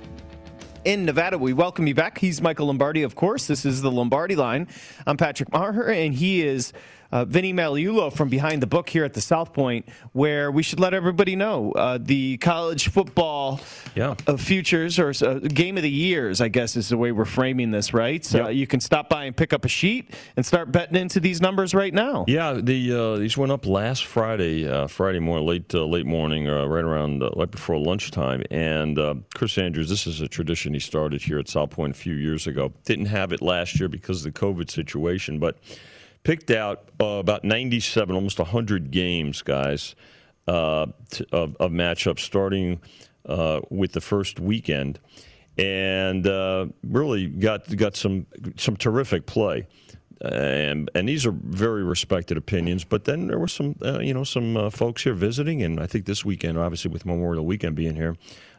Speaker 1: in Nevada. We welcome you back. He's Michael Lombardi, of course. This is the Lombardi line. I'm Patrick Maher, and he is uh, Vinny Magliulo from behind the book here at the South Point, where we should let everybody know uh, the college football
Speaker 3: yeah.
Speaker 1: uh, futures or uh, game of the years, I guess is the way we're framing this, right? So
Speaker 3: Yep.
Speaker 1: you can stop by and pick up a sheet and start betting into these numbers right now.
Speaker 3: Yeah, the uh, these went up last Friday, uh, Friday morning, late uh, late morning, uh, right around uh, right before lunchtime. And uh, Chris Andrews, this is a tradition he started here at South Point a few years ago. Didn't have it last year because of the COVID situation, but picked out uh, about 97, almost 100 games, guys, uh, of, of matchups starting uh, with the first weekend, and uh, really got got some some terrific play. And, and these are very respected opinions, but then there were some, uh, you know, some uh, folks here visiting, and I think this weekend, obviously with Memorial Weekend being here,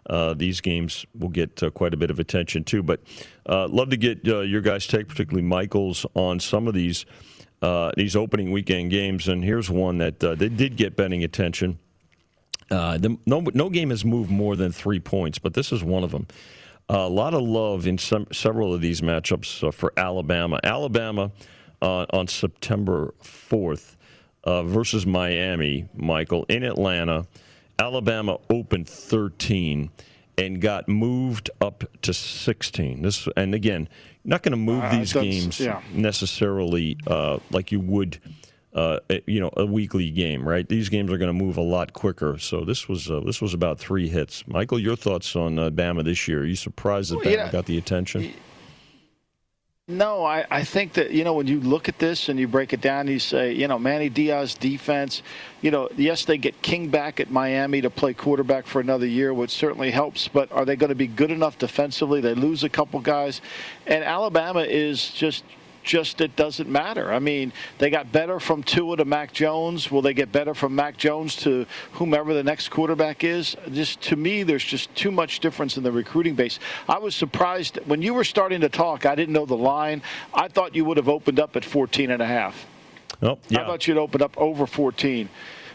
Speaker 3: uh, these games will get uh, quite a bit of attention too. But uh, love to get your guys' take, particularly Michael's, on some of these uh, these opening weekend games. And here's one that uh, they did get betting attention. Uh, the, no, no game has moved more than three points, but this is one of them. a lot of love in some, several of these matchups uh, for Alabama. Alabama uh, on September 4th uh, versus Miami, Michael, in Atlanta. Alabama opened 13 and got moved up to 16. This and again, not going to move
Speaker 2: Uh,
Speaker 3: these games
Speaker 2: yeah.
Speaker 3: necessarily uh, like you would, uh, you know, a weekly game, right? These games are going to move a lot quicker. So this was uh, this was about three hits. Michael, your thoughts on uh, Bama this year? Are you surprised that
Speaker 2: Well,
Speaker 3: Bama
Speaker 2: yeah.
Speaker 3: got the attention?
Speaker 2: No, I, I think that, you know, when you look at this and you break it down, you say, you know, Manny Diaz defense, you know, yes, they get King back at Miami to play quarterback for another year, which certainly helps, but are they going to be good enough defensively? They lose a couple guys. And Alabama is just. Just it doesn't matter. I mean, they got better from Tua to Mac Jones. Will they get better from Mac Jones to whomever the next quarterback is? Just to me, there's just too much difference in the recruiting base. I was surprised when you were starting to talk. I didn't know the line. I thought you would have opened up at 14 and a half.
Speaker 3: Oh,
Speaker 2: I thought you'd open up over 14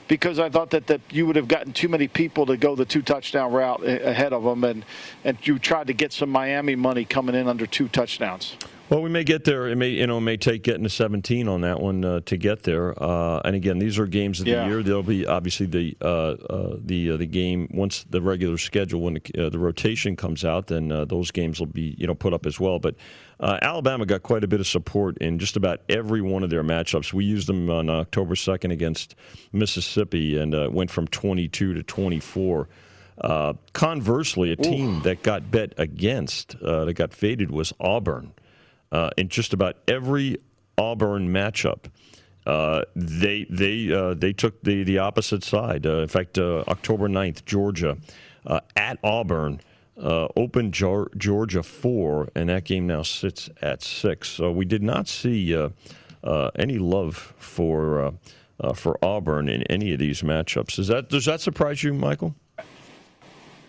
Speaker 2: because I thought that, that you would have gotten too many people to go the two touchdown route ahead of them, and and you tried to get some Miami money coming in under two touchdowns.
Speaker 3: Well, we may get there. It may, you know, it may take getting to 17 on that one uh, to get there. Uh, and again, these are games of the
Speaker 2: Yeah.
Speaker 3: year. There'll be obviously the uh, uh, the uh, the game once the regular schedule when the, uh, the rotation comes out, then uh, those games will be you know put up as well. But uh, Alabama got quite a bit of support in just about every one of their matchups. We used them on October 2nd against Mississippi and uh, went from 22 to 24. Uh, conversely, a team that got bet against, uh, that got faded, was Auburn uh, in just about every Auburn matchup. Uh, they they uh, they took the the opposite side. Uh, in fact, uh, October 9th, Georgia uh, at Auburn uh, opened Georgia four, and that game now sits at six. So we did not see uh, uh, any love for uh, uh, for Auburn in any of these matchups. Is that does that surprise you, Michael?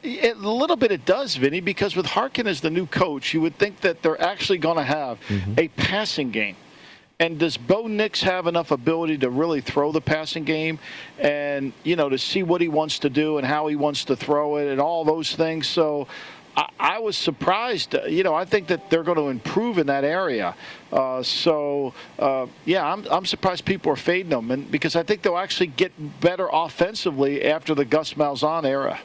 Speaker 2: A little bit it does, Vinny, because with Harsin as the new coach, you would think that they're actually going to have a passing game. And does Bo Nix have enough ability to really throw the passing game and, you know, to see what he wants to do and how he wants to throw it and all those things? So I, I was surprised. uh, You know, I think that they're going to improve in that area. Uh, so, uh, yeah, I'm, I'm surprised people are fading them and because I think they'll actually get better offensively after the Gus Malzahn era.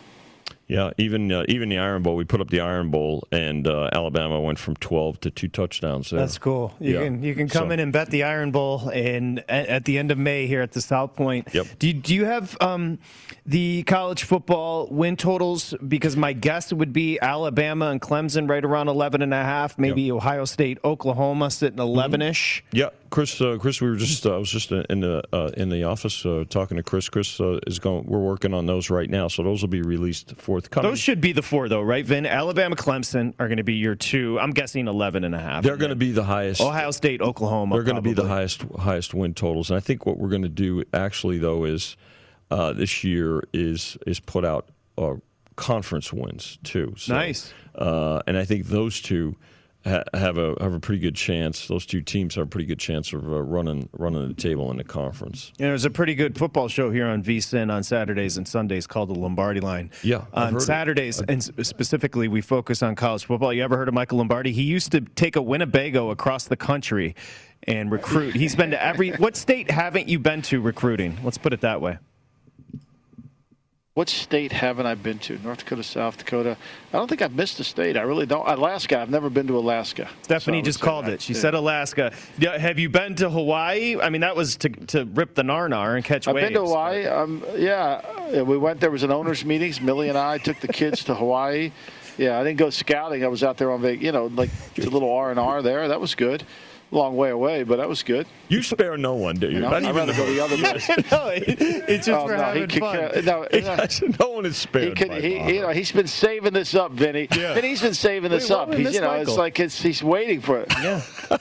Speaker 3: Yeah, even uh, even the Iron Bowl, we put up the Iron Bowl, and uh, Alabama went from 12 to two touchdowns. There.
Speaker 1: That's cool. You
Speaker 3: Yeah.
Speaker 1: can you can come
Speaker 3: So-
Speaker 1: in and bet the Iron Bowl in at, the end of May here at the South Point.
Speaker 3: Yep.
Speaker 1: Do you, do you have um, the college football win totals? Because my guess would be Alabama and Clemson right around 11 and a half. Maybe Ohio State, Oklahoma sitting 11 ish.
Speaker 3: Yeah, Chris. Uh, Chris, we were just. Uh, I was just in the uh, in the office uh, talking to Chris. Chris uh, is going. We're working on those right now, so those will be released forthcoming.
Speaker 1: Those should be the four, though, right, Vin? Alabama, Clemson are going to be your two. I'm guessing 11 and a half.
Speaker 3: They're going to be the highest.
Speaker 1: Ohio State, Oklahoma.
Speaker 3: They're going to be the highest highest win totals, and I think what we're going to do actually though is uh, this year is is put out uh, conference wins too. So,
Speaker 1: Nice.
Speaker 3: uh, and I think those two ha- have a have a pretty good chance. Those two teams have a pretty good chance of uh, running running the table in the conference.
Speaker 1: Know, there's a pretty good football show here on VSIN on Saturdays and Sundays called the Lombardi Line.
Speaker 3: Yeah, I've
Speaker 1: on. Saturdays and specifically, we focus on college football. You ever heard of Michael Lombardi? He used to take a Winnebago across the country and recruit. He's been to every. What state haven't you been to recruiting? Let's put it that way.
Speaker 2: What state haven't I been to? North Dakota, South Dakota. I don't think I've missed a state. I really don't. Alaska. I've never been to Alaska.
Speaker 1: Stephanie
Speaker 2: So
Speaker 1: just called it. She
Speaker 2: yeah.
Speaker 1: said Alaska. Yeah, have you been to Hawaii? I mean, that was to to rip the narnar and catch
Speaker 2: I've
Speaker 1: waves.
Speaker 2: been to Hawaii. Um, yeah, we went. There was an owners' meetings. Millie and I took the kids to Hawaii. Yeah, I didn't go scouting. I was out there on vac. You know, like a little R and R there. That was good. Long way away, but that was good.
Speaker 3: You spare no one, do you?
Speaker 2: You know, I'd rather go the other way.
Speaker 1: no, it, it's just
Speaker 2: Oh,
Speaker 1: for
Speaker 2: no, he
Speaker 1: having
Speaker 2: could
Speaker 1: fun.
Speaker 2: care- no, no.
Speaker 3: no one is spared.
Speaker 2: He could,
Speaker 3: by
Speaker 2: he, you know, he's been saving this up, Vinny.
Speaker 3: Yeah.
Speaker 2: And he's been saving this
Speaker 1: Wait,
Speaker 2: up. He's, you know, it's like it's, he's waiting for it.
Speaker 1: Yeah. Uh,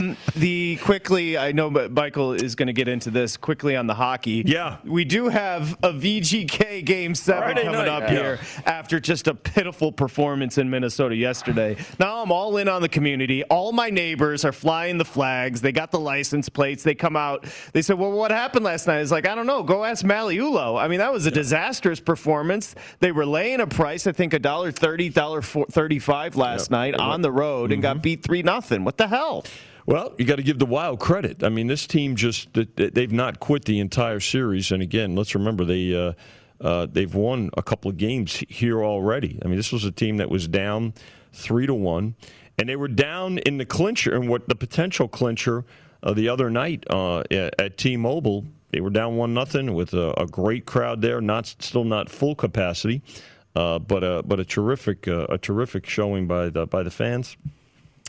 Speaker 1: um, the quickly, I know but Michael is going to get into this quickly on the hockey.
Speaker 3: Yeah.
Speaker 1: We do have a VGK game seven
Speaker 3: Friday
Speaker 1: coming
Speaker 3: night,
Speaker 1: up
Speaker 3: yeah.
Speaker 1: here after just a pitiful performance in Minnesota yesterday. Now I'm all in on the community. All my neighbors are flying the flags. They got the license plates. They come out. They said, Well, what happened last night? It's like, I don't know. Go ask Magliulo. I mean, that was a disastrous performance. They were laying a price, I think, a dollar thirty, dollar thirty-five last
Speaker 3: Yep.
Speaker 1: night on the road and got beat three nothing. What the hell?
Speaker 3: Well, you got to give the Wild credit. I mean, this team just they- they've not quit the entire series. And again, let's remember they uh, uh, they've won a couple of games here already. I mean, this was a team that was down three to one, and they were down in the clincher and what the potential clincher uh, the other night uh, at, at T-Mobile. They were down one nothing with a, a great crowd there. Not still not full capacity, uh, but a but a terrific uh, a terrific showing by the by the fans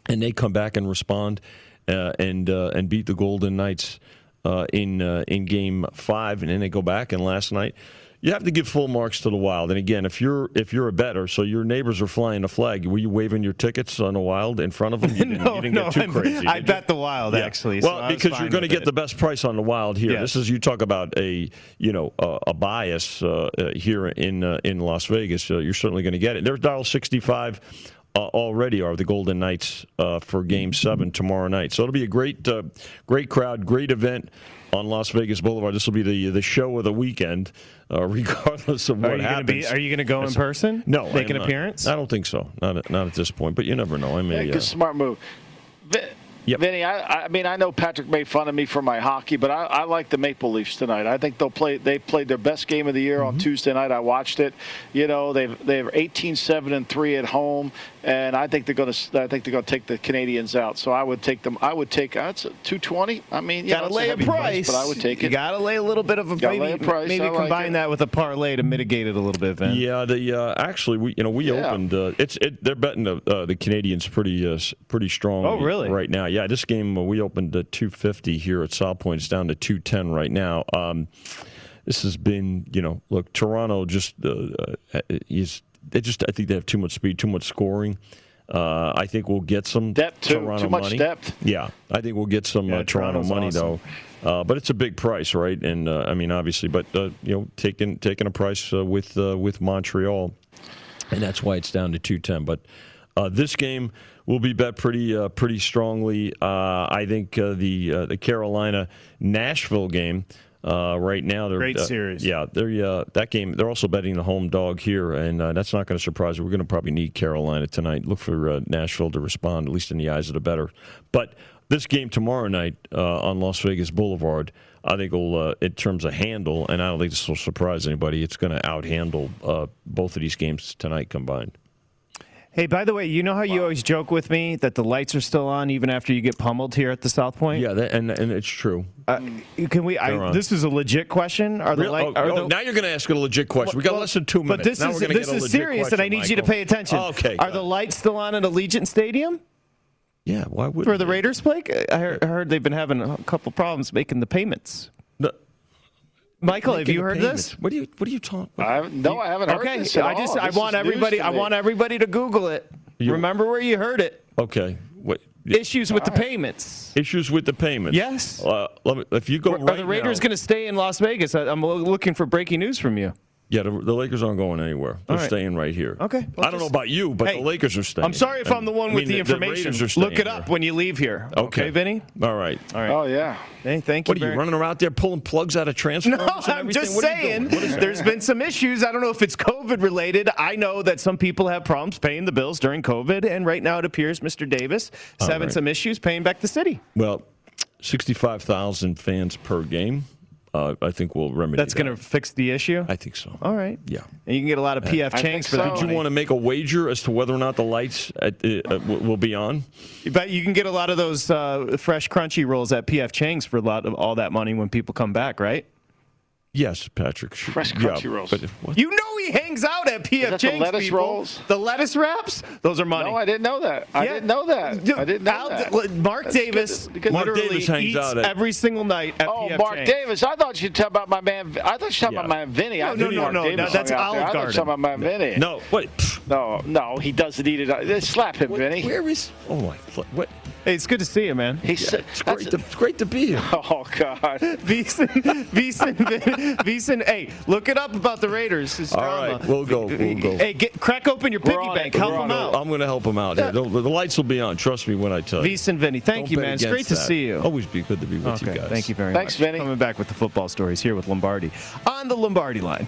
Speaker 3: and they come back and respond and uh, and beat the Golden Knights uh, in uh, in Game Five, and then they go back and last night. You have to give full marks to the Wild, and again, if you're if you're a better, so your neighbors are flying the flag, were you waving your tickets on the Wild in front of them? You didn't,
Speaker 1: no,
Speaker 3: you didn't
Speaker 1: no,
Speaker 3: get too
Speaker 1: I'm-
Speaker 3: crazy.
Speaker 1: I
Speaker 3: did you?
Speaker 1: bet the Wild
Speaker 3: Yeah.
Speaker 1: actually.
Speaker 3: Well,
Speaker 1: I was
Speaker 3: because you're going to get
Speaker 1: it.
Speaker 3: the best price on the Wild here.
Speaker 1: Yes.
Speaker 3: This is you talk about a you know a, a bias uh, uh, here in uh, in Las Vegas. Uh, you're certainly going to get it. They're dial 65 uh, already. Are the Golden Knights uh, for Game Seven tomorrow night? So it'll be a great uh, great crowd, great event on Las Vegas Boulevard. This will be the the show of the weekend, uh, regardless of
Speaker 1: Are
Speaker 3: what
Speaker 1: you gonna
Speaker 3: happens.
Speaker 1: be- are you gonna go in
Speaker 3: That's-
Speaker 1: person?
Speaker 3: No,
Speaker 1: Make
Speaker 3: I
Speaker 1: an
Speaker 3: not.
Speaker 1: appearance?
Speaker 3: I don't think so. Not at, not at this point. But you never know. I
Speaker 2: Yeah,
Speaker 3: may.
Speaker 2: good,
Speaker 3: uh,
Speaker 2: smart move. Vi- Vinny, I, I mean, I know Patrick made fun of me for my hockey, but I, I like the Maple Leafs tonight. I think they'll play. They played their best game of the year
Speaker 3: Mm-hmm.
Speaker 2: on Tuesday night. I watched it. You know, they've they're 18-7 and three at home, and I think they're going to. I think they're going to take the Canadiens out. So I would take them. I would take. That's 220. I mean, you
Speaker 1: Gotta
Speaker 2: know,
Speaker 1: lay a
Speaker 2: heavy
Speaker 1: price,
Speaker 2: but I would take it.
Speaker 1: You
Speaker 2: it.
Speaker 1: gotta lay a little bit of a
Speaker 2: Gotta
Speaker 1: maybe,
Speaker 2: a price,
Speaker 1: maybe
Speaker 2: I
Speaker 1: combine
Speaker 2: it.
Speaker 1: that with a parlay to mitigate it a little bit, Vin.
Speaker 3: Yeah, the uh, actually we you know we
Speaker 2: Yeah.
Speaker 3: opened uh, it's it they're betting the uh, the Canadiens pretty uh, pretty strong.
Speaker 1: Oh, really?
Speaker 3: Right now, yeah. This game uh, we opened at 250 here at South Point. It's down to 210 right now. Um, this has been you know look Toronto just uh, uh, is they just I think they have too much speed, too much scoring. Uh, I think we'll get some
Speaker 2: Depth, too.
Speaker 3: Toronto
Speaker 2: Too much
Speaker 3: money.
Speaker 2: depth.
Speaker 3: Yeah, I think we'll get some
Speaker 1: Yeah,
Speaker 3: uh, Toronto money
Speaker 1: awesome.
Speaker 3: though. Uh, but it's a big price, right? And uh, I mean, obviously, but uh, you know, taking taking a price uh, with uh, with Montreal, and that's why it's down to two ten. But uh, this game will be bet pretty uh, pretty strongly. Uh, I think uh, the uh, the Carolina Nashville game. Uh, right now, they're
Speaker 1: Great
Speaker 3: uh,
Speaker 1: series.
Speaker 3: Yeah, they're uh, that game. They're also betting the home dog here, and uh, that's not going to surprise you. We're going to probably need Carolina tonight. Look for uh, Nashville to respond, at least in the eyes of the better. But this game tomorrow night uh, on Las Vegas Boulevard, I think will, uh, in terms of handle, and I don't think this will surprise anybody. It's going to outhandle uh, both of these games tonight combined.
Speaker 1: Hey, by the way, you know how you always joke with me that the lights are still on even after you get pummeled here at the South Point?
Speaker 3: Yeah, that, and and it's true.
Speaker 1: Uh, can we? I, this is a legit question. Are the
Speaker 3: Real-
Speaker 1: light?
Speaker 3: oh,
Speaker 1: are
Speaker 3: oh,
Speaker 1: the,
Speaker 3: now you're going to ask a legit question. we got
Speaker 1: Well,
Speaker 3: less than two minutes.
Speaker 1: But this
Speaker 3: now
Speaker 1: is this is serious, and I
Speaker 3: question,
Speaker 1: need you to pay attention.
Speaker 3: Okay.
Speaker 1: Are the lights still on at Allegiant Stadium?
Speaker 3: Yeah, why would
Speaker 1: For the Raiders, I heard, I heard they've been having a couple problems making the payments.
Speaker 3: No.
Speaker 1: Michael, have you heard
Speaker 3: payments.
Speaker 1: this?
Speaker 3: What are you What are you talking?
Speaker 2: I, no, I haven't heard
Speaker 1: okay,
Speaker 2: this at
Speaker 1: I just
Speaker 2: all.
Speaker 1: I
Speaker 2: This
Speaker 1: want everybody I want everybody to Google it.
Speaker 3: You-
Speaker 1: Remember where you heard it.
Speaker 3: Okay. What
Speaker 1: Issues with the payments.
Speaker 3: issues with the payments?
Speaker 1: Yes.
Speaker 3: Uh, let me, if you go
Speaker 1: Are
Speaker 3: right
Speaker 1: the Raiders going to stay in Las Vegas? I- I'm looking for breaking news from you.
Speaker 3: Yeah, the, the Lakers aren't going anywhere. They're
Speaker 1: All right.
Speaker 3: staying right here.
Speaker 1: Okay, well,
Speaker 3: I don't know about you, but
Speaker 1: Hey,
Speaker 3: the Lakers are staying.
Speaker 1: I'm sorry if I'm the one
Speaker 3: I
Speaker 1: with
Speaker 3: mean,
Speaker 1: the information.
Speaker 3: Raiders are
Speaker 1: Look it up
Speaker 3: here.
Speaker 1: when you leave here. Okay, Vinny?
Speaker 3: All right.
Speaker 1: All right.
Speaker 2: Oh yeah.
Speaker 1: Hey, thank you.
Speaker 3: What are you
Speaker 1: very-
Speaker 3: running around there pulling plugs out of transformers?
Speaker 1: No, I'm just
Speaker 3: What
Speaker 1: saying.
Speaker 3: doing? What is-
Speaker 1: There's been some issues. I don't know if it's COVID related. I know that some people have problems paying the bills during COVID, and right now it appears Mr. Davis is
Speaker 3: All
Speaker 1: having
Speaker 3: right.
Speaker 1: some issues paying back the city.
Speaker 3: Well, 65,000 fans per game. Uh, I think we'll remedy
Speaker 1: That's
Speaker 3: that.
Speaker 1: going to fix the issue.
Speaker 3: I think so.
Speaker 1: All right.
Speaker 3: Yeah.
Speaker 1: And you can get a lot of PF
Speaker 2: I
Speaker 1: change
Speaker 2: think
Speaker 1: for that.
Speaker 2: so.
Speaker 3: Did you want to make a wager as to whether or not the lights at, uh, uh, will be on?
Speaker 1: But you can get a lot of those uh, fresh crunchy rolls at PF Chang's for a lot of all that money when people come back, right?
Speaker 3: Yes, Patrick. Sure.
Speaker 2: Fresh
Speaker 3: Yeah,
Speaker 2: crunchy rolls.
Speaker 3: But if.
Speaker 1: You know he hangs out at PF
Speaker 2: that the lettuce
Speaker 1: people.
Speaker 2: rolls?
Speaker 1: The lettuce wraps? Those are money.
Speaker 2: No, I didn't know that. I didn't know that. I didn't know
Speaker 1: Al-
Speaker 2: that.
Speaker 1: Mark
Speaker 2: That's
Speaker 1: Davis
Speaker 2: good- good-
Speaker 3: Mark
Speaker 1: literally
Speaker 3: Davis hangs
Speaker 1: eats
Speaker 3: out at-
Speaker 1: every single night at
Speaker 2: Oh,
Speaker 1: PF
Speaker 2: Mark
Speaker 1: Chang's.
Speaker 2: Davis. I thought you were talking about my man. I thought you were talking
Speaker 3: Yeah.
Speaker 2: about my man Vinny. I
Speaker 1: No,
Speaker 2: knew
Speaker 1: no,
Speaker 2: Mark
Speaker 1: no,
Speaker 2: Davis
Speaker 1: no, that's
Speaker 2: out there.
Speaker 1: Olive
Speaker 2: I thought you were
Speaker 1: Garden.
Speaker 2: talking about my Vinny.
Speaker 3: No, wait.
Speaker 2: No, no, he doesn't eat it. Slap him, Vinny.
Speaker 3: Where is? Oh my! fl- What?
Speaker 1: Hey, it's good to see you, man.
Speaker 2: He's
Speaker 3: It's great. To, it's great to be here.
Speaker 2: Oh God.
Speaker 1: Beeson, Beeson, Beeson. Hey, look it up about the Raiders. It's
Speaker 3: All
Speaker 1: drama.
Speaker 3: right, we'll go. We'll go.
Speaker 1: Hey, get, crack open your
Speaker 2: We're
Speaker 1: piggy bank.
Speaker 2: it.
Speaker 1: Help
Speaker 2: We're
Speaker 1: them out.
Speaker 3: I'm going to help him out. here. The, the lights will be on. Trust me when I tell you.
Speaker 1: Beeson, Vinny. Thank
Speaker 3: Don't
Speaker 1: you, man. It's
Speaker 3: against
Speaker 1: great to
Speaker 3: that.
Speaker 1: see you.
Speaker 3: Always be good to be with
Speaker 1: Okay,
Speaker 3: you guys.
Speaker 1: thank you very
Speaker 2: Thanks,
Speaker 1: much.
Speaker 2: Thanks, Vinny.
Speaker 1: Coming back with the football stories here with Lombardi on the Lombardi line.